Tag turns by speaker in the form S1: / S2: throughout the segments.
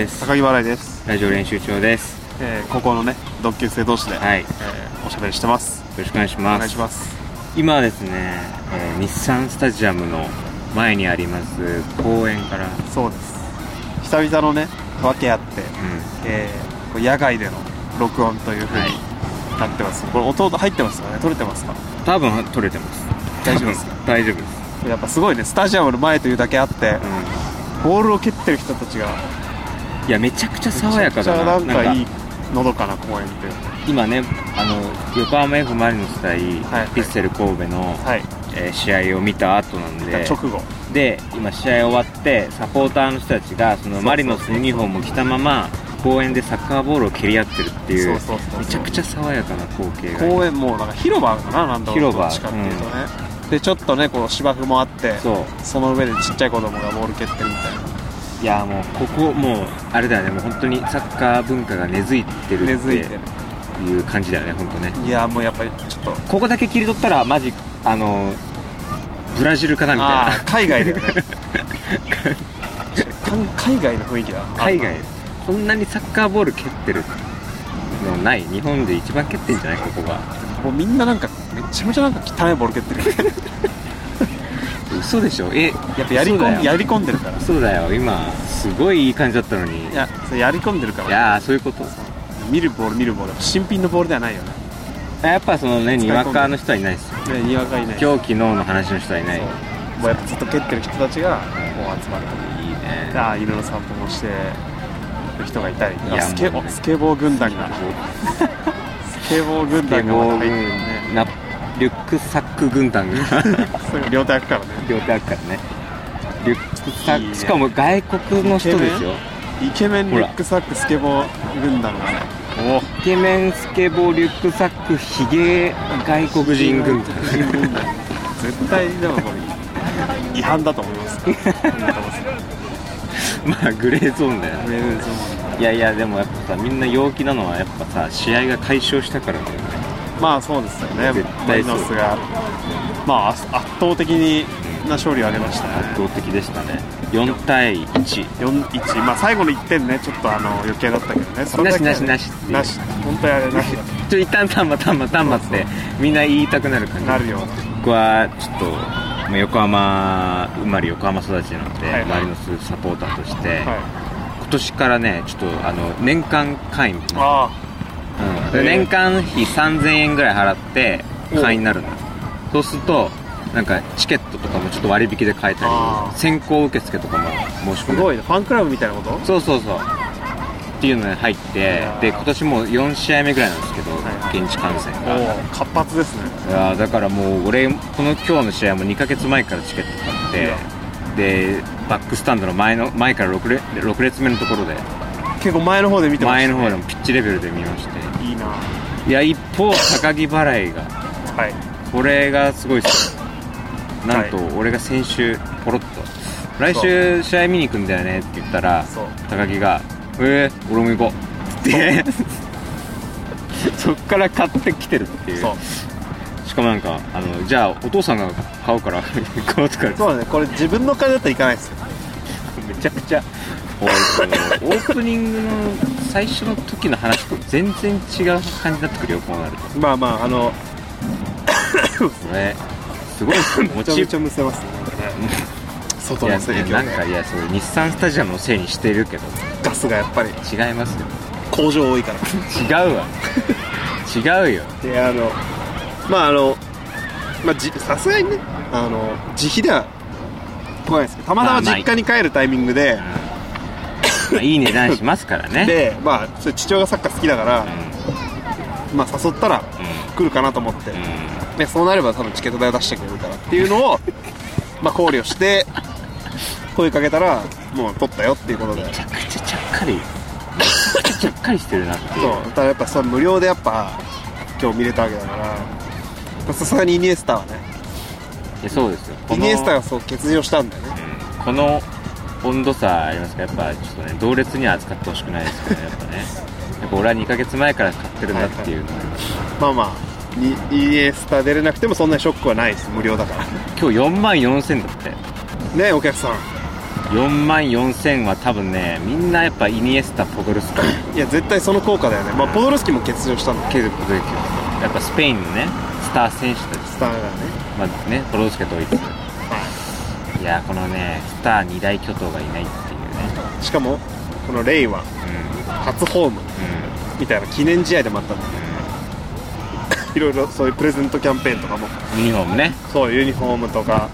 S1: です。
S2: 高木払いです、
S1: ラジオ練習長です。
S2: えー、高校のね同級生同士で、
S1: はい。よ
S2: えーおしゃべりしてます
S1: ろしくお願いし
S2: お
S1: ます。
S2: 願いします
S1: 今はですね、えー日産スタジアムの前にあります公園から、う
S2: そうです久々のね訳あって、
S1: ん。
S2: えー、野外での録音というふうに
S1: はい
S2: なってます、これ音入ってますかね？撮れてますか？
S1: 多分撮れてます。
S2: 大丈夫です
S1: 多分大丈夫です。
S2: やっぱすごいねスタジアムの前というだけあって、
S1: う
S2: ボールを蹴ってる人たちが
S1: ん。いや、めちゃくちゃ爽やかだな。
S2: めちゃくちゃなんかいいのどかな公園って。
S1: 今ね、あの、横浜 F・ マリノス対、
S2: はい
S1: ヴィッセル神戸の、
S2: はい。
S1: えー試合を見た後なんで、
S2: 直後。
S1: で今試合終わってサポーターの人たちがそのマリノスのユニフォームを着たまま公園でサッカーボールを蹴り合ってるっていうめちゃくちゃ爽やかな光景が。
S2: 公園もうなんか広場かななんだろう
S1: 広場。
S2: どっちかっていうとね、でちょっとねこう芝生もあって
S1: そ
S2: の上でちっちゃい子供がボール蹴ってるみたいない
S1: やもうここもうあれだよね。もう本当にサッカー文化が根付いてる
S2: 根付いて
S1: って
S2: る
S1: いう感じだよね本当ね。
S2: いやもうやっぱりちょっと。
S1: ここだけ切り取ったらマジあのブラジルかなみたい
S2: あ
S1: な。
S2: ー海外だよね。海外。の雰囲気だ
S1: 海外。そんなにサッカーボール蹴ってるのない日本で一番蹴ってんじゃない？ここが
S2: もうみんななんかめちゃめちゃなんか汚いボール蹴ってる
S1: 嘘でしょ？え
S2: やっぱやり込んやり込んでるから。
S1: そうだよ。今すごいいい感じだったのに。
S2: いやそれやり込んでるから。
S1: いやーそういうこと。
S2: 見るボール見るボール。新品のボールではないよね。
S1: やっぱそのねにわかの人はいないですよ。
S2: ねにわかいない。
S1: 今日昨日の話の人はいない。
S2: もうやっぱずっと蹴ってる人たちがこう集まる
S1: いね。
S2: ああ犬の散歩もしてる人がいたり。
S1: いや
S2: あスケ
S1: ね。
S2: スケボー軍団が。スケボー軍団が入ってるね。
S1: なリュックサック軍団が。
S2: 両手開くからね。
S1: 両手あるからね。リュックサック
S2: ね。
S1: しかも外国の人ですよ。
S2: イケメンリュックサックスケボー軍団がね。お。
S1: イケメンスケボーリュックサックヒゲ外国人軍団。
S2: 絶対でもこれ違反だと思います。
S1: まあグレーゾーンだよ。ね
S2: ウェールズも
S1: いやいやでもやっぱさみんな陽気なのはやっぱさ試合が解消したからだよね
S2: まあそうですよね。
S1: 絶
S2: マリノスが。まあ圧圧倒的にな勝利を挙げましたね。
S1: 圧倒的でしたね。4対1
S2: 4-1まあ最後の1点ね。ちょっとあの余計だったけどね。それだけ
S1: なしなしなし
S2: なし。本当にあれなし。だ
S1: ちょ一旦タンマタンマタンマってみんな言いたくなる感じ。
S2: なるよ。
S1: 僕はちょっとまあ横浜生まれ横浜育ちなので、
S2: はいはい。
S1: マリノスサポーターとして、
S2: はい。
S1: 今年からねちょっとあの年間会員、うん、
S2: あ。
S1: で
S2: へえ
S1: 年間費3000円ぐらい払って会員になるんだそうするとなんかチケットとかもちょっと割引で買えたり先行受付とかも申し
S2: す
S1: 込める。
S2: ごいね。ファンクラブみたいなこと？
S1: そうそうそう。っていうのに入ってで今年もう4試合目ぐらいなんですけど、
S2: はい
S1: 現地観戦が。
S2: 活発ですね。
S1: いやーだからもう俺この今日の試合も2ヶ月前からチケット買ってでバックスタンドの前の前から 6, 列6列目のところで
S2: 結構前の方で見てました、ね、
S1: 前の方でもピッチレベルで見まして。
S2: いいな。い
S1: や一方高木払いが
S2: はい。
S1: これがすごいっすよ。なんと
S2: は
S1: 俺が先週ポロッと来週試合見に行くんだよねって言ったら
S2: そう。
S1: 高木が「えー、俺も行こう」ってそっから買ってきてるっていう。
S2: そう。
S1: しかもなんかあのじゃあお父さんが買うから 行こうとか
S2: そうだね。これ自分の金だったらいかないですよ。
S1: めちゃくちゃ俺そのオープニングの最初の時の話と全然違う感じになってくるよこうなると。
S2: まあまああの
S1: これすごいっすよ
S2: めちゃめちゃむせますね。外のせいで。
S1: なんかいやそう日産スタジアムのせいにしてるけど。
S2: ガスがやっぱり。
S1: 違いますよ。
S2: 工場多いから。
S1: 違うわ。違うよ。
S2: であのまああのまあじさすがにねあの自費では来ないですけどたまたま実家に帰るタイミングで、
S1: まあいい値段しますからね。
S2: でまあそれ父親がサッカー好きだから、まあ誘ったら
S1: う
S2: 来るかなと思って、
S1: んうん。
S2: でそうなれば多分チケット代を出してくれるからっていうのを まあ考慮して声かけたらもう取ったよっていうことで。
S1: めちゃくちゃちゃっかり。めちゃくちゃちゃっかりしてるなって
S2: そう。ただやっぱそれ無料でやっぱ今日見れたわけだから。さすがにイニエスタはね。
S1: そうですよ。
S2: イニエスタがそう欠場したんだよね。
S1: うん。この温度差ありますからやっぱちょっとね同列には扱ってほしくないですけどねやっぱね。やっぱ俺は2ヶ月前から買ってるんだっていうのが、
S2: まあまあにイニエスタ出れなくてもそんなにショックはないです。無料だから。
S1: 今日4万4000だって
S2: ねお客さん
S1: 4万4000は多分ねみんなやっぱイニエスタポドルスキ
S2: いや絶対その効果だよね、まあ、ポドルスキも欠場したの。
S1: ケルポドルスキやっぱスペインのねスター選手たち。
S2: スターがね。
S1: まあねポドルスキとドイツいやこのねスター二大巨頭がいないっていうね。
S2: しかもこのレイは
S1: うん。
S2: 初ホーム。
S1: う
S2: みたいな記念試合でもあったん。だいろいろそういうプレゼントキャンペーンとかも。
S1: んユニフォームね。
S2: そうユニフォームとか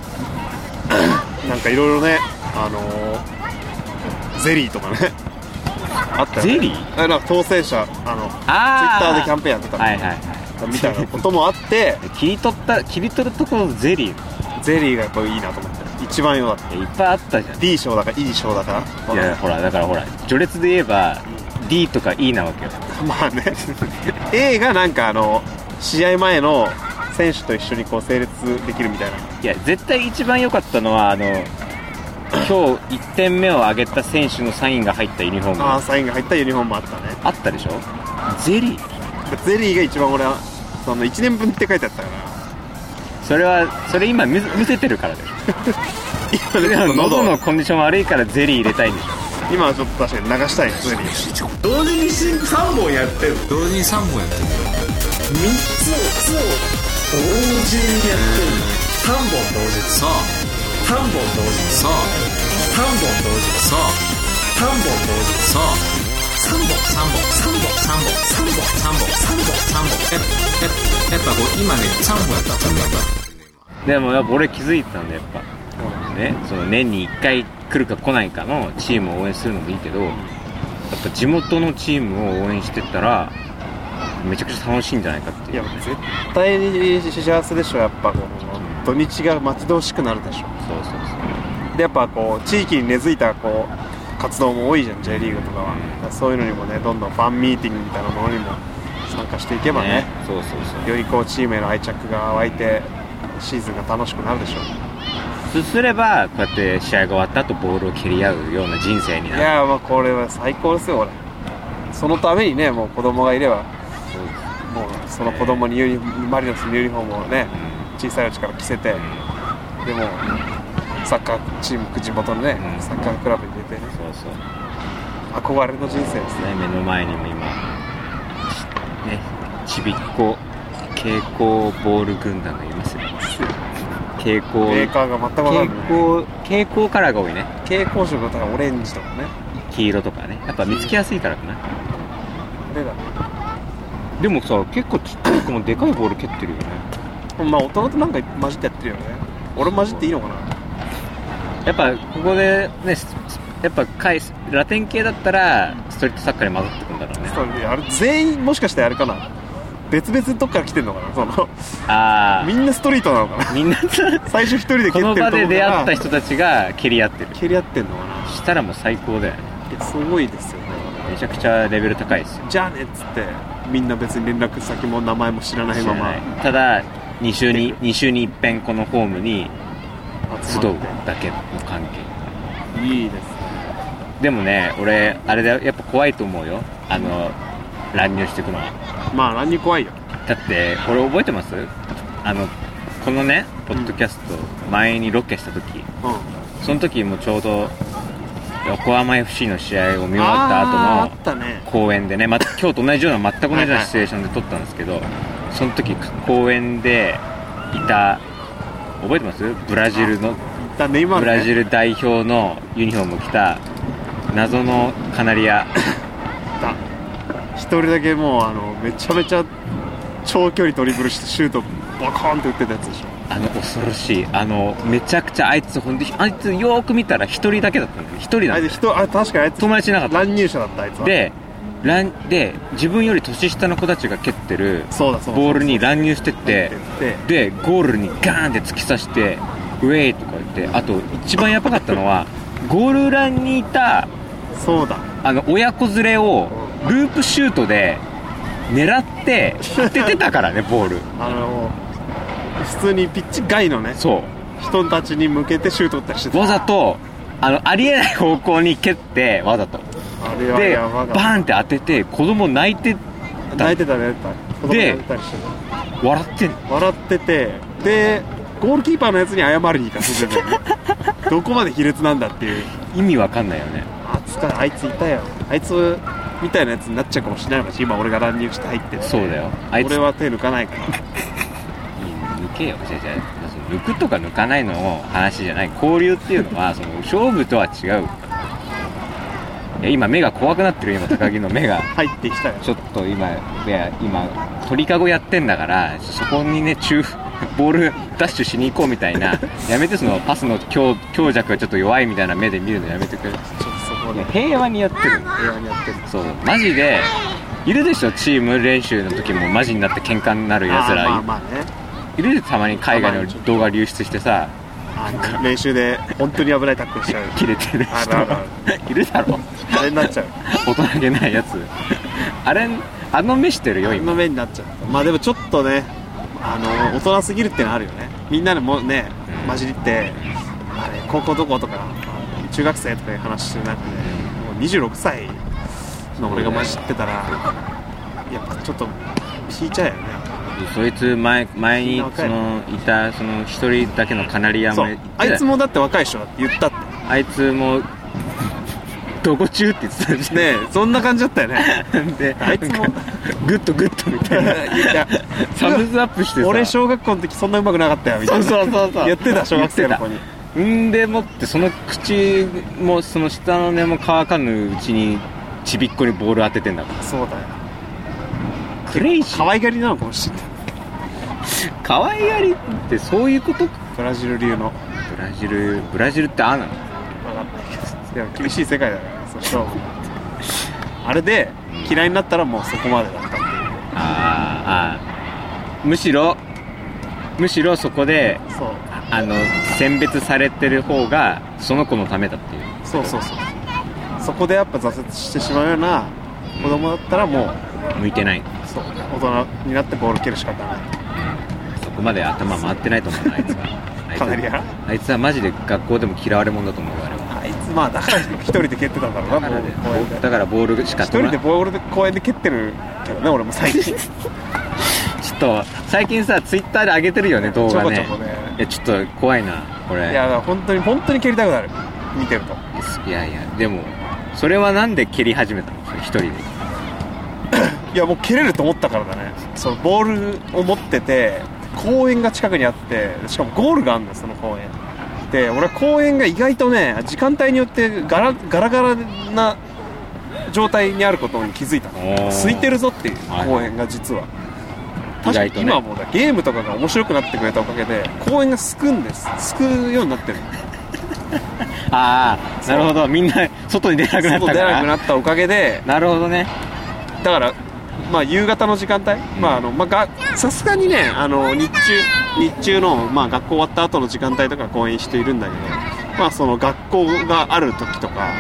S2: なんかいろいろねあのーゼリーとかね。あったよね。
S1: ゼリー？
S2: あなんか当選者あのツイッ
S1: あ
S2: ターでキャンペーンやってたの。
S1: はいはいはい。
S2: みたいなこともあって
S1: 切り取った切り取るところゼリー。
S2: ゼリーがやっぱいいなと思って一番よかった。
S1: いっぱいあったじゃん。
S2: D 賞だか E 賞だか
S1: いやほらだからほら序列で言えば D とか E なわけよ。
S2: まあね。A がなんかあの試合前の選手と一緒にこう整列できるみたいな。い
S1: や絶対一番良かったのはあの今日1点目を挙げた選手のサインが入ったユニフォーム。あ
S2: ああサインが入ったユニフォームもあったね。
S1: ったでしょ？ゼリー。
S2: ゼリーが一番俺はその1年分って書いてあったから
S1: それはそれ今見せ見せてるからで。しょ
S2: 今ね
S1: 喉。のコンディション悪いからゼリー入れたいんでしょ。
S2: 今はちょっと確かに流したいね。ゼリー
S3: 同時に3本やってる。
S4: 同時に3本やってる。
S3: 3つを同時にやってる。3本同時
S4: そう
S3: 3本同時
S4: そう
S3: 3本同時
S4: そう
S3: 3本同時
S4: そう
S3: 3本、
S4: 3本、
S3: 3本、
S4: 3本、
S3: 3本、
S4: 3本、
S3: 3本、
S4: 3本。やっやっぱ、今ね、3本やった、3本やった。
S1: でもやっぱ俺気づいたんだやっぱ、ね、その年に1回来るか来ないかのチームを応援するのもいいけど、やっぱ地元のチームを応援してたら、めちゃくちゃ楽しいんじゃないかっていう、
S2: いや絶対に幸せでしょやっぱこの土日が待ち遠しくなるでしょ
S1: そうそうそう
S2: でやっぱこう地域に根付いたこう活動も多いじゃん J リーグとかは、そういうのにもねどんどんファンミーティングみたいなものにも参加していけばね
S1: そうそうそう。
S2: よりこうチームへの愛着が湧いてシーズンが楽しくなるでしょ
S1: そうすればこうやって試合が終わった後ボールを蹴り合うような人生になる。
S2: いやーまあこれは最高ですよ俺そのためにねもう子供がいればもうその子供にユニマリノスのユニフォームをね
S1: うん。
S2: 小さいうちから着せてでもサッカーチーム地元のね、
S1: うん。
S2: サッカークラブに
S1: そう
S2: 憧れの人生ですね。
S1: ね目の前にも今ねちびっこ蛍光ボール軍団がいますよ蛍光
S2: メーカーが全く
S1: 蛍光蛍光カラーが多いね。
S2: 蛍光色だからオレンジとかね。
S1: 黄色とかね。やっぱ見つけやすいからかな。
S2: でだ。
S1: でもさ結構ちっちゃい子もでかいボール蹴ってるよね。
S2: まあ大人となんか混じってやってるよね。俺混じっていいのかな。
S1: やっぱここでねスやっぱ回ラテン系だったらストリートサッカーに混ざってくんだろうね。
S2: そうあれ全員もしかしてあれかな？別々のとこから来てんのかな？その
S1: あ
S2: みんなストリートなのかな？
S1: あみんな
S2: 最初一人で蹴ってるとこから
S1: 場で出会った人たちが蹴り合ってる。
S2: 蹴り合ってんのかな？
S1: したらもう最高だよね。
S2: いやすごいですよね。
S1: めちゃくちゃレベル高いですよ。
S2: じゃあねっつってみんな別に連絡先も名前も知らないまま。
S1: ただ2週に2週に一遍このホームに集うだけの関係。
S2: ていいですね
S1: でもね俺あれだよ。やっぱ怖いと思うよ。あの乱入していくのは。
S2: まあ乱入怖いよ。
S1: だって俺覚えてます？あのこのねポッドキャスト前にロケした時。
S2: うん。
S1: その時もちょうど横浜 FC の試合を見終わった後の公園でね、ま、今日と同じような全く同じようなシチュエーションで撮ったんですけどその時公園でいた覚えてます？ブラジルのブラジル代表のユニフォームを着た謎のカナリア。
S2: だ一人だけもうあのめちゃめちゃ長距離ドリブルしてシュートバコーンって打ってたやつでしょ。
S1: あの恐ろしい。あのめちゃくちゃあいつほんであいつよーく見たら一人だけだったんだよ。一人
S2: あ
S1: ないんだよ。
S2: つ人あ確かにあいつ
S1: 友達いなかった。
S2: 乱入者だったあいつは。
S1: で乱で自分より年下の子たちが蹴ってるボールに乱入してって
S2: で
S1: でゴールにガーンって突き刺してウェイとか言ってあと一番やばかったのはゴール裏にいた
S2: そうだ。
S1: あの親子連れをループシュートで狙って当ててたからね ボール。
S2: あの普通にピッチ外のね
S1: そ
S2: 人たちに向けてシュート打ったりしてた。
S1: うわざとあのありえない方向に蹴ってわざと。
S2: あれは
S1: で
S2: やばかった。
S1: バーンって当てて子供泣いて
S2: 泣いてたね子供
S1: で
S2: 泣いてたりして
S1: 笑ってん
S2: た笑っててでゴールキーパーのやつに謝りに行かせてた どこまで卑劣なんだっていう
S1: 意味わかんないよね。
S2: あつかあいついたよ。あいつみたいなやつになっちゃうかもしれないのかし今俺が乱入して入ってる
S1: そうだよ。あいつ
S2: 俺は手抜かないから。
S1: 抜けよ。じゃじゃ抜くとか抜かないの話じゃない。交流っていうのはその勝負とは違う。いや今目が怖くなってる今高木の目が。
S2: 入ってきたよ。
S1: ちょっと今いや今鳥かごやってんだからそこにね中ボールダッシュしに行こうみたいなやめてそのパスの強強弱がちょっと弱いみたいな目で見るのやめてくれ。平和にやってる。
S2: 平和にやってる。
S1: そう。マジでいるでしょ？チーム練習の時もマジになって喧嘩になるやつら。
S2: まあまあね。
S1: いるでたまに海外の動画流出してさ。
S2: あの練習で本当に危ないタックルしちゃう。
S1: 切れてる人。いるだろ。
S2: あれになっちゃう。
S1: 大人げないやつ。あれあの目してるよ今。
S2: 今目になっちゃうまあでもちょっとねあの大人すぎるってのはあるよね。みんなでもね
S1: うん。
S2: 混じりってあれ高校どことか中学生とかいう話してる中でもう26歳の俺が混じってたらやっぱちょっと引いちゃうよね。
S1: そいつ前前にそのいたその一人だけのカナリアも
S2: あいつもだって若い人だって言ったって。
S1: あいつもどこ中って言ってたじゃん
S2: ねえそんな感じだったよね。
S1: で
S2: あいつも。
S1: Good good みたいな。サムズアップしてさ。
S2: 俺小学校の時そんな上手くなかったよみたいな。
S1: そうそうそうそう。
S2: 言ってた小学生の子に。
S1: んでもってその口もその舌の根も乾かぬうちにちびっこにボール当ててんだから。
S2: そうだよ。
S1: クレイジー。
S2: 可愛がりなのかもしれない。
S1: 可愛がりってそういうこと？か
S2: ブラジル流の。
S1: ブラジルブラジルってああなの？
S2: 分かんないけど。でも厳しい世界だからそう。勝負あれで嫌いになったらもうそこまでだったっていう。
S1: あーあー。むしろむしろそこで
S2: そう。
S1: あの選別されてる方がその子のためだっていう。
S2: そうそうそう。そこでやっぱ挫折してしまうような子供だったらもう
S1: 向いてない。
S2: そう。大人になってボール蹴るしかない。
S1: そこまで頭回ってないと思うなあいつは。あいつ
S2: かなりや。
S1: あいつはマジで学校でも嫌われ者だと思うよあれ
S2: まあだから一人で蹴ってたんだろうな
S1: だから
S2: ボール。公園で。
S1: だからボールしか
S2: 一人で
S1: ち
S2: ボールで公園で蹴ってるけどね俺も最近。
S1: ょっと最近さツイッターで上げてるよね 動画ね
S2: ちょね。
S1: いやちょっと怖いなこれ。
S2: いやだから本当に本当に蹴りたくなる。見てると。
S1: いやいやでもそれはなんで蹴り始めたの？それ一人で。
S2: いやもう蹴れると思ったからだね。そのボールを持ってて公園が近くにあってしかもゴールがあるんだよその公園で俺は公園が意外とね時間帯によってガラガラガラな状態にあることに気づいた空いてるぞっていう
S1: はい。
S2: 公園が実は。
S1: 意外とね。
S2: 確かに今はもうだゲームとかが面白くなってくれたおかげで公園がすくんです。すくうようになってる。
S1: ああなるほど。みんな外に出なくなった
S2: 外出なくなったおかげで
S1: なるほどね。
S2: だから、まあ、夕方の時間帯、まああのまさすがにねあの日中日中の、まあ、学校終わった後の時間帯とか公園人いるんだけど、まあ、その学校がある時とか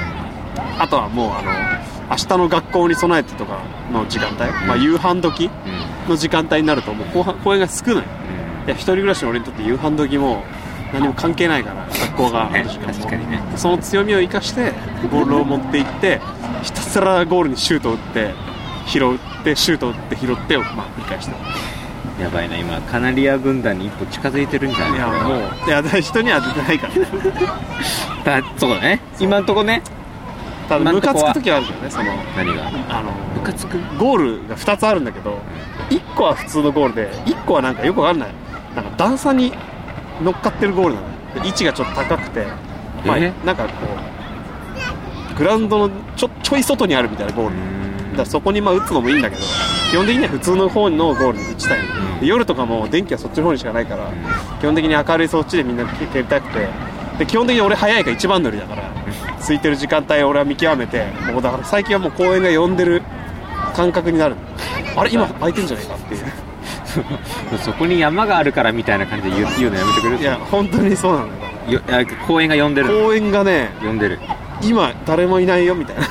S2: あとはもうあの明日の学校に備えてとかの時間帯、まあ、夕飯時
S1: うん
S2: の時間帯になるともう後半公園が少ない。いや一人暮らしの俺にとって夕飯時も何も関係ないから 学校がある時間も。
S1: 確かにね。
S2: その強みを生かしてボールを持っていってひたすらゴールにシュートを打って拾ってシュートを打って拾ってをまあ繰り返して
S1: やばいな今カナリア軍団に一歩近づいてるんじゃない
S2: いやもういや人には出てないから
S1: だそうだね。今んとこね。
S2: ただムカつく時はあるじゃんねその
S1: 何が？
S2: あの
S1: ムカつく？
S2: ゴールが2つあるんだけど1個は普通のゴールで1個はなんかよくわかんない。なんか段差に乗っかってるゴールなの位置がちょっと高くて、まあ
S1: え、
S2: なんかこうグラウンドのちょちょい外にあるみたいなゴール。だからそこにまあ打つのもいいんだけど基本的には普通の方のゴールに打ちたいの、
S1: ん。
S2: で夜とかも電気はそっちの方にしかないから、基本的に明るいそっちでみんな蹴りたくてで基本的に俺早いから一番乗りだから空いてる時間帯を俺は見極めてもうだから最近はもう公園が呼んでる感覚になるあれ今空いてんじゃないかっていう。
S1: そこに山があるからみたいな感じで言うのやめてくれる？
S2: いや本当にそうなんだよ
S1: 公園が呼んでる。
S2: 公園がね
S1: 呼んでる。
S2: 今誰もいないよみたいな。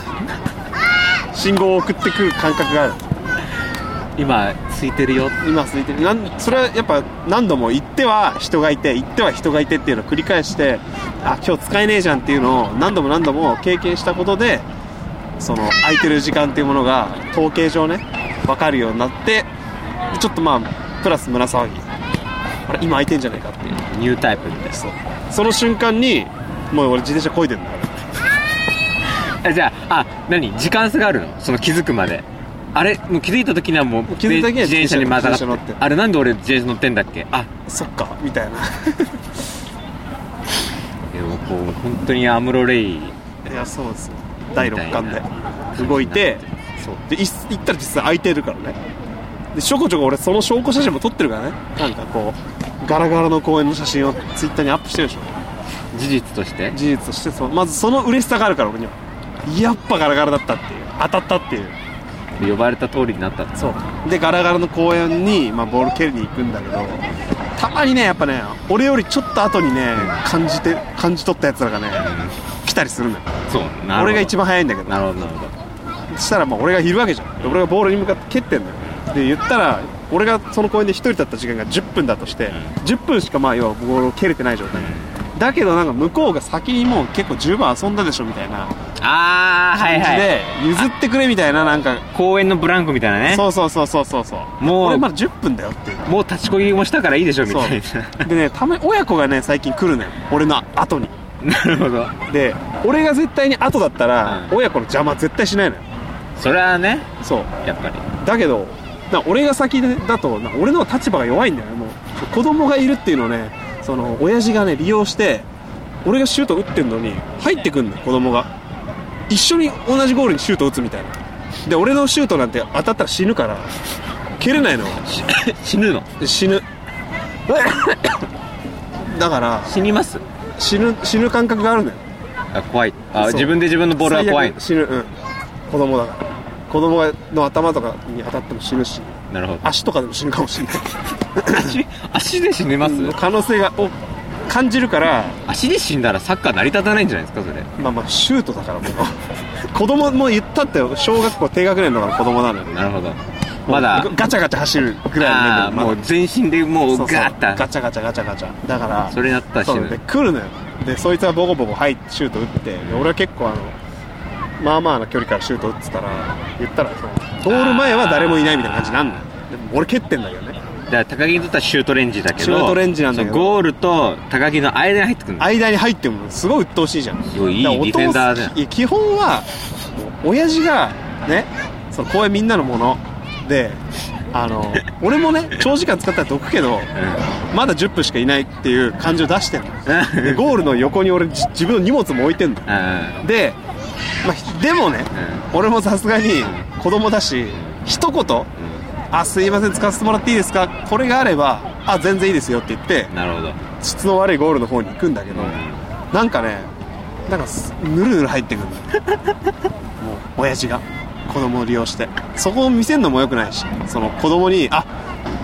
S2: 信号を送ってくる感覚がある
S1: 今空いてるよ。
S2: 今空いてる。なんそれはやっぱ何度も行っては人がいて行っては人がいてっていうのを繰り返してあ今日使えねえじゃんっていうのを何度も何度も経験したことでその空いてる時間っていうものが統計上ね分かるようになってちょっとまあプラス胸騒ぎ。あれ今空いてんじゃないかっていう。
S1: ニュータイプみたいな
S2: そうその瞬間にもう俺自転車こいでんだから
S1: あじゃああ何？時間差があるの？その気づくまであれもう気づいた時にはもう
S2: 気づいた時には
S1: 自転車にまたがって。あれなんで俺自転車乗ってんだっけ？あ
S2: そっか。みたいな。
S1: でもこう本当にアムロレイ。
S2: いやそうですよ。第6巻で。動いてそう。でい行ったら実際空いてるからね。でちょこちょこ俺その証拠写真も撮ってるからね。なんかこうガラガラの公園の写真をツイッターにアップしてるでしょ。
S1: 事実として？
S2: 事実としてそう。まずその嬉しさがあるから俺には。やっぱガラガラだったっていう。当たったっていう。
S1: で呼ばれた通りになったと。
S2: そう。でガラガラの公園に、まあ、ボール蹴りに行くんだけどたまにねやっぱね俺よりちょっと後にね感じて感じ取ったやつらがね来たりするのよ。
S1: そう。
S2: 俺が一番早いんだけど。
S1: なるほどなるほど。
S2: そしたらまあ俺がいるわけじゃん。で俺がボールに向かって蹴ってんのよ。で言ったら俺がその公園で一人だった時間が10分だとして、10分しかまあ要はボールを蹴れてない状態、だけどなんか向こうが先にもう結構十分遊んだでしょみたいな
S1: ああはいはい。
S2: で譲ってくれみたいななんか。
S1: 公園のブランコみたいなね。
S2: そうそうそうそうそうそう。
S1: もう
S2: 俺まだ10分だよっていう。
S1: もう立ちこぎもしたからいいでしょみたい
S2: そう。でねたまに親子がね最近来るのよ。俺の後に。
S1: ななるほど。
S2: で俺が絶対に後だったら、
S1: うん。
S2: 親子の邪魔絶対しないのよ。
S1: それはね
S2: そう。
S1: やっぱり。
S2: だけどな俺が先だとな俺の立場が弱いんだよねもう。子供がいるっていうのをねその親父がね利用して俺がシュート打ってんのに入ってくんのよ子供が。一緒に同じゴールにシュート打つみたいな。で俺のシュートなんて当たったら死ぬから。蹴れないの。
S1: 死ぬの？
S2: 死ぬ。だから
S1: 死にます？
S2: 死ぬ死ぬ感覚があるのよ。
S1: あ怖い。あ自分で自分のボールが怖い
S2: 死ぬ。うん。子供だから。子供がの頭とかに当たっても死ぬし。
S1: なるほど。
S2: 足とかでも死ぬかもしれない
S1: 足足で死にます？
S2: 可能性がを感じるから。
S1: 足で死んだらサッカー成り立たないんじゃないですかそれ。
S2: まあまあシュートだからもう。子供も言ったってよ。小学校低学年だから子供なのよ
S1: なるほど。まだ。
S2: ガチャガチャ走るぐらいの
S1: ああ
S2: 年齢
S1: もう全身でもう
S2: そうそう。
S1: ガーッと。
S2: ガチャガチャガチャガチャ。だから
S1: それになったら死
S2: そう。で
S1: ぬ
S2: 来るのよ。でそいつはボコボコ入ってシュート打ってで俺は結構あのまあまあな距離からシュート打ってたら言ったらそのゴール前は誰もいないみたいな感じになんのよでも俺蹴ってんだけどね
S1: だから高木にとってはシュートレンジだけど
S2: シュートレンジなんだけど。
S1: ゴールと高木の間に入ってくるの。
S2: 間に入ってもすごい鬱陶しいじゃん。
S1: すごいいいディフェンダー
S2: 基本は親父がねその公園みんなのものであの 俺もね長時間使ったらどくけどまだ10分しかいないっていう感じを出してんの。でゴールの横に俺じ自分の荷物も置いてんの。
S1: うん。うん
S2: で、まあ、でもね、俺もさすがに子供だし一言「あすいません使わせてもらっていいですか?」これがあれば「あ全然いいですよ」って言って
S1: なるほど。
S2: 質の悪いゴールの方に行くんだけど、なんかねなんかすぬるぬる入ってくる。のもう親父が子供を利用して。そこを見せるのもよくないしその子供にあ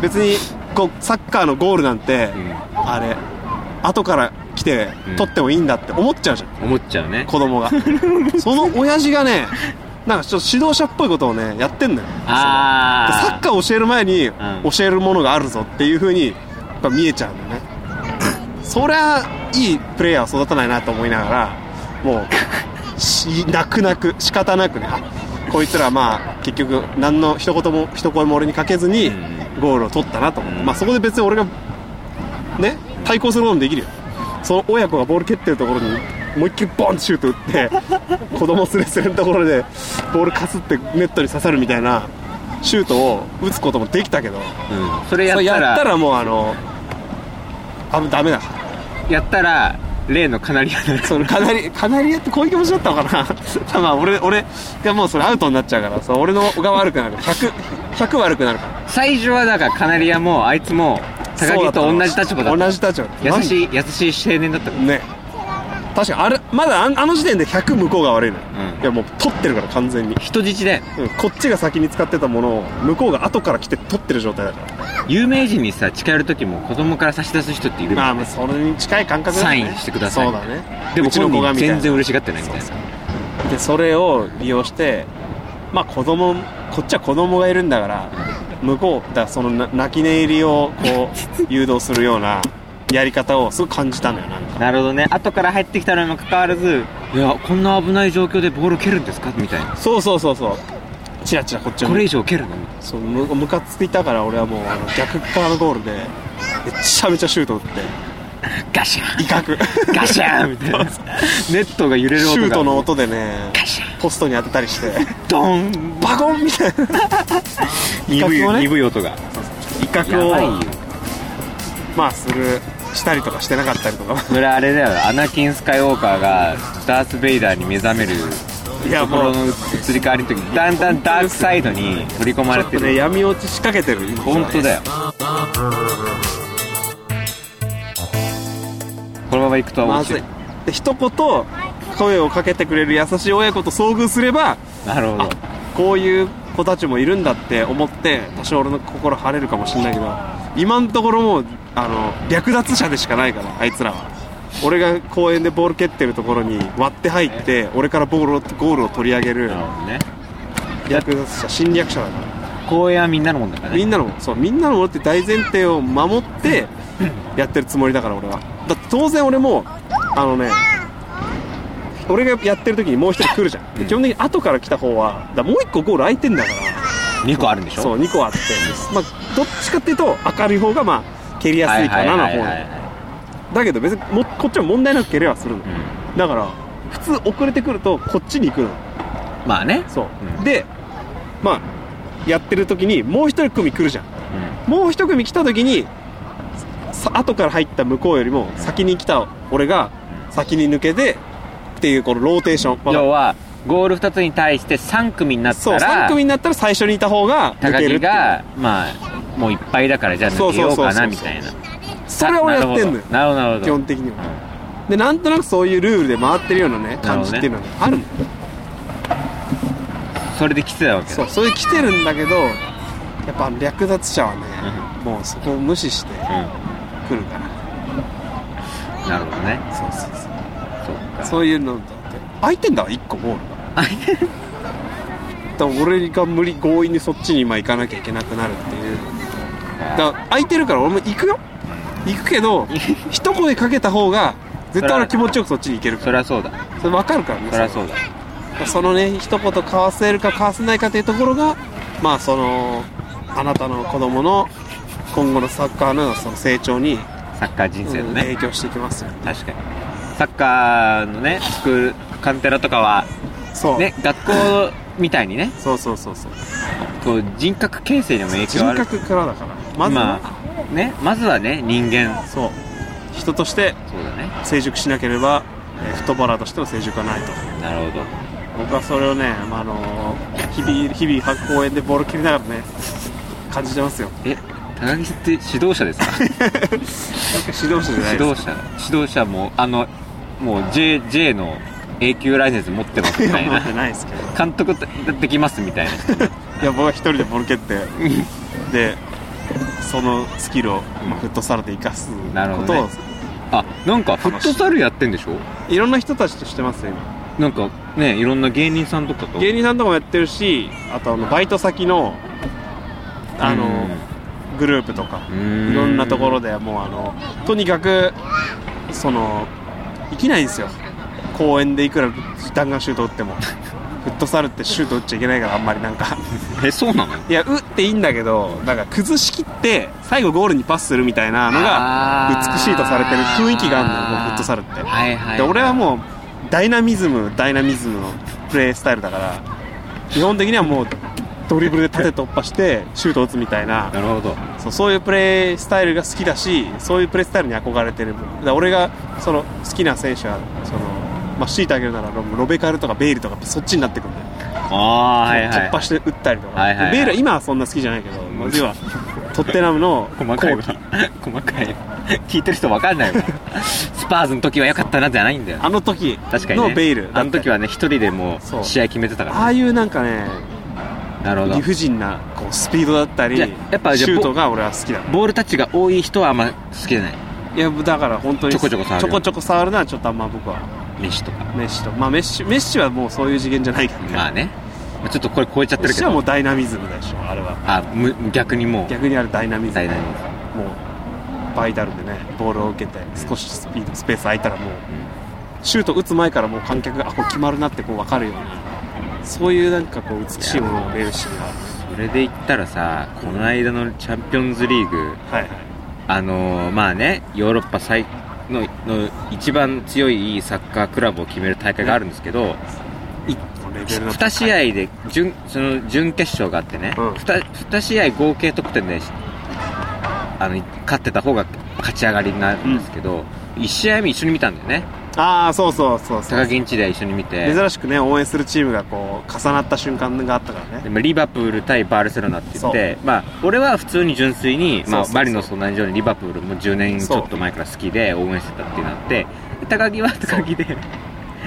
S2: 別にこうサッカーのゴールなんて、あれ後から来て
S1: うん。
S2: 取ってもいいんだって思っちゃうじゃん。
S1: 思っちゃうね。
S2: 子供が。その親父がねなんかちょっと指導者っぽいことをねやってんのよ。
S1: あ
S2: サッカーを教える前に
S1: ん。
S2: 教えるものがあるぞっていうふうにやっぱ見えちゃうんだよね。そりゃいいプレイヤーを育たないなと思いながらもうし泣く泣く仕方なくね。あこいつらまあ結局何の一言も一声も俺にかけずにゴールを取ったなと思って、
S1: うん。
S2: まあそこで別に俺がね対抗することもできるよ。その親子がボール蹴ってるところにもう一球ボンシュート打って子供スレスレのところでボールかすってネットに刺さるみたいなシュートを打つこともできたけど
S1: うん。それやったら
S2: もうあのあダメだ。
S1: やったら例のカナリアの
S2: そのカナリカナリアってこういう気持ちだったのかな。まあ俺俺がもうそれアウトになっちゃうからそう俺のが悪くなる。100, 100悪くなるから。
S1: 最初はだからカナリアもあいつも高木と同じ立場だった。
S2: 同じ立場。
S1: 優しい優しい青年だった
S2: ね確かにあれまだあの時点で100向こうが悪いのよ、
S1: うん。
S2: いやもう取ってるから完全に、
S1: 人質で
S2: うん。こっちが先に使ってたものを向こうが後から来て取ってる状態だから。
S1: 有名人にさ近寄る時も子供から差し出す人っている
S2: まあまあそれに近い感覚だね。
S1: サインしてください。
S2: そうだね。
S1: でも
S2: うちの子が
S1: 全然嬉しがってないみたいな。
S2: でそれを利用してまあ子供こっちは子供がいるんだから向こうだそのな泣き寝入りをこう 誘導するようなやり方をすごく感じたのよなんか。
S1: なるほどね。後から入ってきたのにもかかわらずいやこんな危ない状況でボール蹴るんですか？みたいな。
S2: そうそうそうそう。チラチラこっちを
S1: これ
S2: 見
S1: 以上蹴るの？
S2: そうむムカついたから俺はもうあの逆側のゴールでめちゃめちゃシュート打って。
S1: なガシャン。
S2: 威嚇。
S1: ガシャン！みたいな。ネットが揺れる音が。
S2: シュートの音でね
S1: ガシャン。
S2: ポストに当てたりして。
S1: ドン。
S2: バコンみたいな。
S1: 鈍い
S2: ね。
S1: 鈍い音が。
S2: 威嚇をまあするしたりとかしてなかったりとか。
S1: それあれだよ。アナキン・スカイウォーカーがダース・ベイダーに目覚める
S2: いや
S1: ところの移り変わりの時だんだんダークサイドに取り込まれて
S2: ちょっとね
S1: る
S2: 闇落ちしかけてる今
S1: 本当だよ。このまま行くと
S2: まずい
S1: 落ちる
S2: で一言声をかけてくれる優しい親子と遭遇すれば
S1: なるほど。
S2: こういう子たちもいるんだって思って多少俺の心晴れるかもしれないけど今のところもうあの略奪者でしかないからあいつらは。俺が公園でボール蹴ってるところに割って入って俺からボールをゴールを取り上げる
S1: なるほどね。
S2: 略奪者侵略者だから。
S1: 公園はみんなのもんだからね。
S2: みんなのそうみんなのものって大前提を守って やってるつもりだから俺は。だって当然俺もあのね俺がやってる時にもう一人来るじゃん、で基本的に後から来た方はだからもう一個ゴール空いてんだから。
S1: 2個あるんでしょ？
S2: そう2個あって。まあどっちかっていうと明るい方がまあ蹴りやすいかなの方だけど別にもこっちは問題なく蹴れはするの、
S1: うん。
S2: だから普通遅れてくるとこっちに行くの。
S1: まあね。
S2: そう、
S1: うん。
S2: でまあやってる時にもう一人組来るじゃん。もう一組来た時にさ後から入った向こうよりも先に来た俺が先に抜けてっていうこのローテーション。
S1: 要はゴール2つに対して3組になっ
S2: そう
S1: たら
S2: 3組になったら最初にいた方が抜ける
S1: がまあもういっぱいだからじゃあ抜けようかなみたいな。
S2: それを俺やってんのよ。
S1: なるほど。なるほど
S2: 基本的には。でなんとなくそういうルールで回ってるようなね感じっていうのがあるの。
S1: それで来てたわけだ。
S2: そうそれ来てるんだけどやっぱ略奪者はねもうそこを無視して
S1: う
S2: 来るから。
S1: んなるほどね。
S2: そうそうそう。
S1: そ
S2: ういうのだって。空いてんだわ1個ゴール だ俺が無理強引にそっちに今行かなきゃいけなくなるっていう。だから空いてるから俺も行くよ。行くけど 一声かけた方が絶対俺気持ちよくそっちに行けるから。
S1: そりゃそうだ。
S2: それ分かるからね
S1: そりゃそうだ。
S2: その。ね一言交わせるか交わせないかというところがまあそのあなたの子供の今後のサッカーのその成長に、
S1: サッカー人生の
S2: うん
S1: ね
S2: 影響していきますよ
S1: 確かに。サッカーのねスクールカンテラとかは
S2: そう、
S1: ね学校みたいにね。
S2: そうそうそうそう。
S1: こう人格形成にも影響あ
S2: 人
S1: る
S2: 格からだから。まずは、
S1: まあねまずはね人間。
S2: そう。人として
S1: そうだね。
S2: 成熟しなければ、えーフットボーラーとしての成熟はないと。
S1: なるほど。
S2: 僕はそれをね、まあ、あの日々日々公園でボール切りながらね感じてますよ。
S1: え高木って指導者ですか？
S2: なんか指導者じゃないです。
S1: 指導者。指導者もあのもう J, J の A 級ライセンス持ってますみたい
S2: 持
S1: な
S2: ってないですけど。
S1: 監督できますみたいな。人
S2: いや僕は一人でボール蹴って。でそのスキルを、まあ、フットサルで生かすことを、
S1: なるほどね。あなんかフットサルやってんでしょ？
S2: いろんな人たちとしてますよ今。
S1: なんかねいろんな芸人さんとかと。
S2: 芸人さんとかもやってるしあとあのバイト先のあのグループとか
S1: うん。
S2: いろんなところでもうあのとにかくその生きないんですよ公園でいくら弾丸シュート打っても フットサルってシュート打っちゃいけないからあんまりなんか。
S1: えそうなの？
S2: いや打っていいんだけどなんか崩しきって最後ゴールにパスするみたいなのが美しいとされてる雰囲気があるのよもうフットサルって。
S1: はいはい
S2: で俺はもうダイナミズムダイナミズムのプレースタイルだから基本的にはもうドリブルで縦突破してシュート打つみたいな。
S1: なるほど。
S2: そうそういうプレースタイルが好きだしそういうプレースタイルに憧れてる。俺がその好きな選手はその、まあ、強いてあげるならロロベカルとかベイルとかそっちになってくるんだよ
S1: ああはいはい。
S2: 突破して打ったりとか、
S1: はいはいはい。
S2: ベイルは今はそんな好きじゃないけど、まあ、要はトッテナムの
S1: 細かい細かい。聞いてる人分かんないわ。スパーズの時は良かったなじゃないんだよ。
S2: あの時
S1: 確かに、ね、
S2: のベイル。
S1: あの時はね一人でも
S2: そう。
S1: う試合決めてたから。
S2: ああいうなんかね
S1: なるほど。
S2: 理不尽なこうスピードだったり
S1: やっぱ
S2: シュートが俺は好きだ。
S1: ボールタッチが多い人はあんま好きじゃない？
S2: いやだから本当に
S1: ちょこちょこ触る
S2: ちょこちょこ触るのはちょっとあんま僕は
S1: メッシとか。
S2: メッシとまあメッシメッシはもうそういう次元じゃないけどね、
S1: まあね。まあちょっとこれ超えちゃって
S2: メッシはも
S1: るけど
S2: うダイナミズムでしょあれは。
S1: あむ逆にもう。
S2: 逆にあるダイナミズム。
S1: ダイナミズ
S2: もうバイタルでねボールを受けて少しスピードスペース空いたらもうシュート打つ前からもう観客があこれ決まるなってこう分かるようなそういうなんかこう美しいものをレルシーが
S1: それで言ったらさこの間のチャンピオンズリーグ。
S2: はいはい。
S1: あのーまあねヨーロッパ最のの一番強いサッカークラブを決める大会があるんですけどい
S2: レベルの
S1: 2試合で準その準決勝があってね、
S2: うん。
S1: 2, 2試合合計得点であの勝ってた方が勝ち上がりになるんですけど、1試合目一緒に見たんだよね
S2: ああそうそうそうそう。
S1: 高木んちで一緒に見て。
S2: 珍しくね応援するチームがこう重なった瞬間があったからね。
S1: でまあリバプール対バルセロナって言って、まあ、俺は普通に純粋に、まあ、マリノスと同じようにリバプールも10年ちょっと前から好きで応援してたってなって高木は高木で。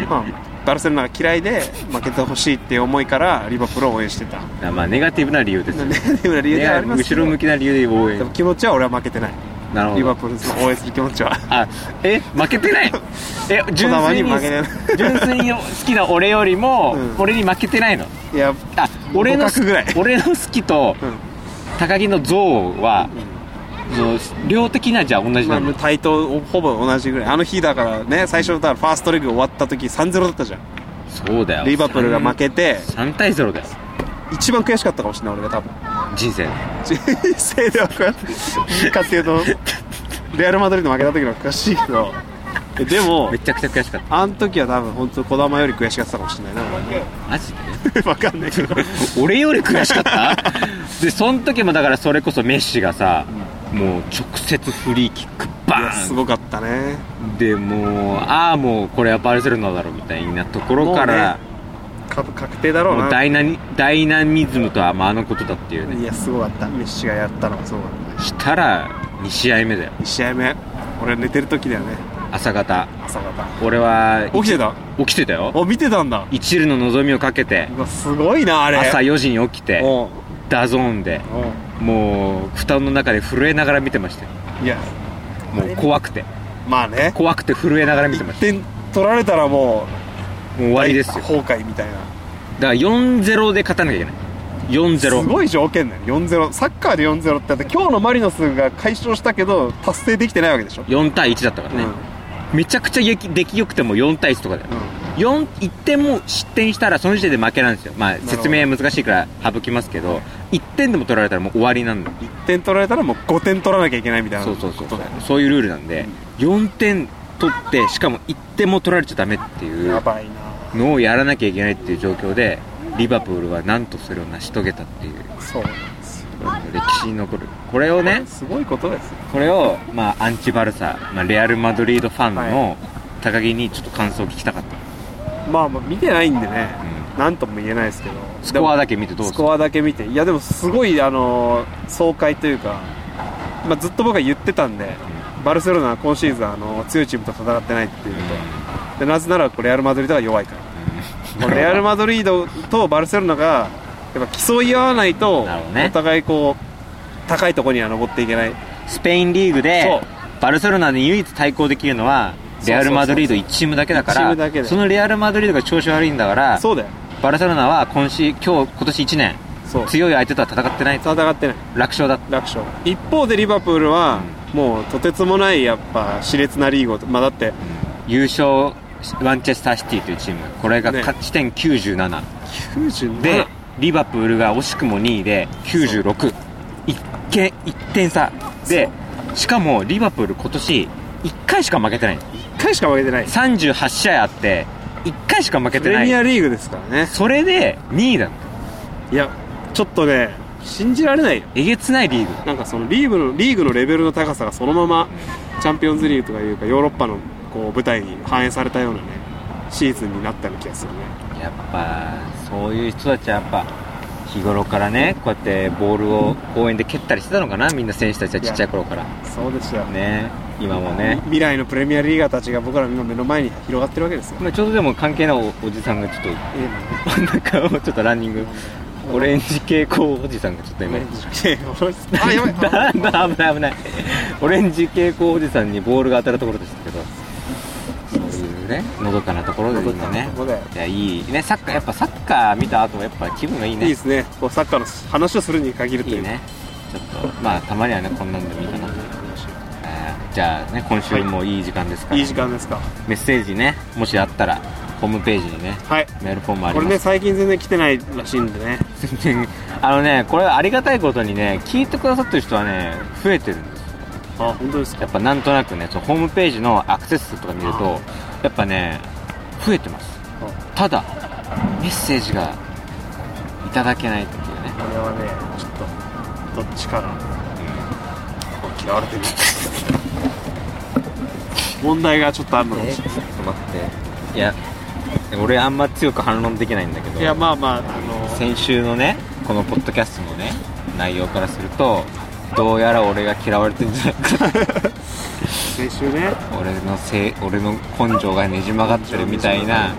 S2: まあバルセロナが嫌いで負けてほしいっていう思いからリバプールを応援してた。
S1: まあネガティブな理由ですよ。
S2: ネガティブな理由ではありますけど。
S1: 後ろ向きな理由で応援。
S2: でも気持ちは俺は負けてない
S1: なるほど。
S2: リバプールの応援する気持ちは。
S1: あえ負けてない？え純粋に 純粋に好きな俺よりも、
S2: うん。
S1: 俺に負けてないの？
S2: いや
S1: あ俺の 俺の好きと
S2: うん。
S1: 高木の像は、その量的にはじゃあ同じ
S2: まあ
S1: なの、
S2: 対等ほぼ同じぐらい。あの日だからね最初だからファーストレグ終わった時3-0だったじゃん。
S1: そうだよ。
S2: リバプールが負けて。
S1: 3, 対0だよ。
S2: 一番悔しかったかもしれない俺が多分。
S1: 人生で
S2: 人生では悔しいかっていうとレアル・マドリード負けた時の悔しいけど。えでも
S1: めちゃくちゃ悔しかっ
S2: あの時は多分本当児玉より悔しかったかもしれないな
S1: たマジで？
S2: 俺 わかんないけど。
S1: 俺より悔しかった？でその時もだからそれこそメッシがさ、もう直接フリーキックバ
S2: いやす
S1: ー
S2: ごかったね。
S1: ンでもうああもうこれはバルセロナだろみたいなところから、
S2: 勝ち確定だろうな。
S1: もうダイナミダイナミズムとはまああのことだっていうね。
S2: いやすごかった。メッシがやったのがすごかった。
S1: したら2試合目だよ。
S2: 2試合目。俺寝てる時だよね。
S1: 朝方。
S2: 朝方。
S1: 俺は
S2: 起きてた？
S1: 起きてたよ。
S2: お見てたんだ。
S1: 一縷の望みをかけて
S2: うわすごいなあれ。
S1: 朝4時に起きて
S2: おう。
S1: DAZN でもう布団の中で震えながら見てましたよ。
S2: いや。
S1: もう怖くて。
S2: まあね。
S1: 怖くて震えながら見てま
S2: 1
S1: し
S2: 点取られたらも
S1: たもう終
S2: う
S1: わりですよ。
S2: 崩壊みたいな。
S1: だから4-0で勝たなきゃいけない。
S2: す
S1: 4-0
S2: ごい条件だよ。4-0サッカーで4-0ってだって今日のマリノスが解消したけど達成できてないわけでしょ。
S1: 4対1だったからね、めちゃくちゃ出来出来良くても4対1とかだよ、4 1点も失点したらその時点で負けなんですよ。まあ説明難しいから省きますけど1点でも取られたらもう終わりなんだ
S2: 1点取られたらもう5点取らなきゃいけないみたいな。
S1: そうそうそう。
S2: ことだよね
S1: そういうルールなんで、4点取ってしかも1点も取られちゃダメっていう。
S2: やばいな
S1: のをやらなきゃいけないっていう状況でリバプールはなんとそれを成し遂げたっていう
S2: そうなんですよ。
S1: 歴史に残る。これをね
S2: すごいことです。よ
S1: これを、まあ、アンチバルサ、まあ、レアル・マドリードファン
S2: は
S1: の高木にちょっと感想を聞きたかった、
S2: まあまあ見てないんでね
S1: う
S2: なんとも言えないですけど。
S1: スコアだ
S2: け
S1: け見てどうする
S2: スコアだけ見て。いやでもすごいあの爽快というか、まあ、ずっと僕は言ってたんでバルセロナは今シーズンあの強いチームと戦ってないっていうことでなぜならこうレアル・マドリードが弱いからレアル・マドリードとバルセロナがやっぱ競い合わないとお互いこう高いところには登っていけない。
S1: スペインリーグでバルセロナで唯一対抗できるのはレアル・マドリード1チームだけだからそのレアル・マドリードが調子悪いんだからバルセロナは今し今日今年1年強い相手とは戦ってない
S2: 戦ってない。
S1: 楽勝だ。
S2: 楽勝。一方でリバプールは、もうとてつもないやっぱ熾烈なリーグをまあだって
S1: 優勝マンチェスターシティというチーム。これが
S2: ね。
S1: 勝ち点97、
S2: 97
S1: でリバプールが惜しくも2位で96一点一点差。でしかもリバプール今年1回しか負けてない。
S2: 1回しか負けてない。
S1: 38試合あって1回しか負け
S2: プレ
S1: てない。
S2: ミアリーグですからね。
S1: それで2位だ。
S2: いやちょっとね信じられないよ。
S1: えげつないリーグ。
S2: なんかそのリーグのリーグのレベルの高さがそのままチャンピオンズリーグとかいうかヨーロッパのこう舞台に反映されたようなねシーズンになったような気がするね。
S1: やっぱそういう人たちはやっぱ日頃からねこうやってボールを公園で蹴ったりしてたのかなみんな選手たちはちっちゃい頃から。
S2: そうですよ。
S1: ね今もね。
S2: 未来のプレミアリーガーたちが僕らの今目の前に広がってるわけですよ。
S1: まあちょうどでも関係ないおおじさんがちょっと
S2: ええ。
S1: 真ん中をちょっとランニング オレンジ蛍光おじさんがちょっと今。
S2: あやばい。あ
S1: だだ危ない危ない。オレンジ蛍光おじさんにボールが当たるところでしたけどねのどかなところで今ね。いやいい。ねサッカーやっぱサッカー見た後もやっぱ気分がいいね。
S2: いいですね。こうサッカーの話をするに限るという。
S1: いいね。ちょっとまあたまにはねこんなんでもいいかな。えーじゃあね今週もい。い時間ですから、
S2: いい時間ですか。
S1: メッセージねもしあったらホームページにね
S2: はい。
S1: メールフォームあり
S2: こ
S1: ます。
S2: れね最近全然来てないらしいんでね。
S1: 全然あのねこれありがたいことにね聞いてくださってる人はね増えてるんです
S2: あ本当ですか。
S1: やっぱなんとなくねそのホームページのアクセス数とか見るとやっぱね増えてます。ただメッセージがいただけないっていうね。
S2: これはねちょっとどっちから嫌われてる。問題がちょっとあるのかもしれない。
S1: ちょっと待って。いや俺あんま強く反論できないんだけど。
S2: いやまあまああの
S1: 先週のねこのポッドキャストのね内容からするとどうやら俺が嫌われてるんじゃないか
S2: 先週ね。
S1: 俺のせい俺の根性がねじ曲がってるみたいな。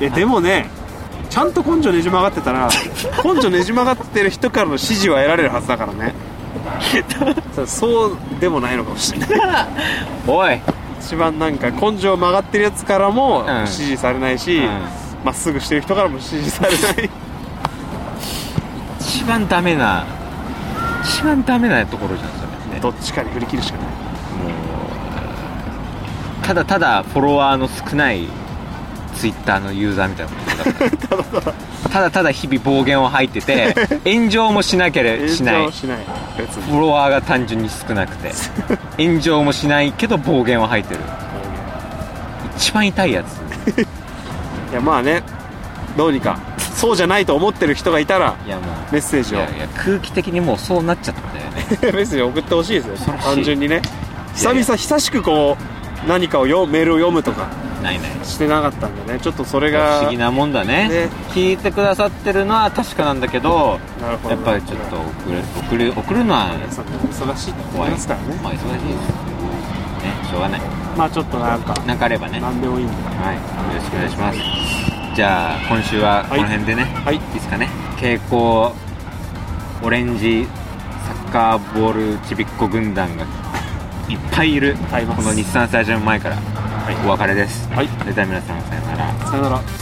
S2: えでもねちゃんと根性ねじ曲がってたら 根性ねじ曲がってる人からの支持は得られるはずだからね。そうでもないのかもしれない。
S1: おい。
S2: 一番なんか根性曲がってるやつからも
S1: うん。
S2: 支持されないし
S1: うん。
S2: ま、っすぐしてる人からも支持されない。
S1: 一番ダメな一番ダメなところじゃんそれね
S2: どっちかに振り切るしかない
S1: ただただフォロワーの少ないツイッターのユーザーみたいなことだから ただただ日々暴言を吐いてて炎上もしなければしない。フォロワーが単純に少なくて。炎上もしないけど暴言を吐いてる。一番痛いやつ。
S2: いやまあね。どうにかそうじゃないと思ってる人がいたら
S1: いやもう
S2: メッセージを。
S1: いやいや空気的にもうそうなっちゃったんだよね。
S2: メッセージ送ってほしいですよ。単純にね。久々久しくこう何かを読むメールを読むとか
S1: ないない。
S2: してなかったんでね。ちょっとそれ
S1: 不
S2: が
S1: 思議なもんだね。
S2: ね。
S1: 聞いてくださってるのは確かなんだけど
S2: なるほど。
S1: やっぱりちょっと送る送る送るのは
S2: 忙しいって言
S1: 怖い
S2: いますからね。
S1: まあ忙しいですねしょうがない。
S2: まあちょっとなんか
S1: なんかあればね。はい
S2: 何でもいいんで。
S1: よろしくお願いします。じゃあ今週はこの辺でね、
S2: はい。
S1: いいですかね。蛍光オレンジサッカーボールちびっこ軍団がいっぱいいるこの日産スタジアム前からお別れです、
S2: はい。
S1: それでは皆さんさよなら。
S2: さよなら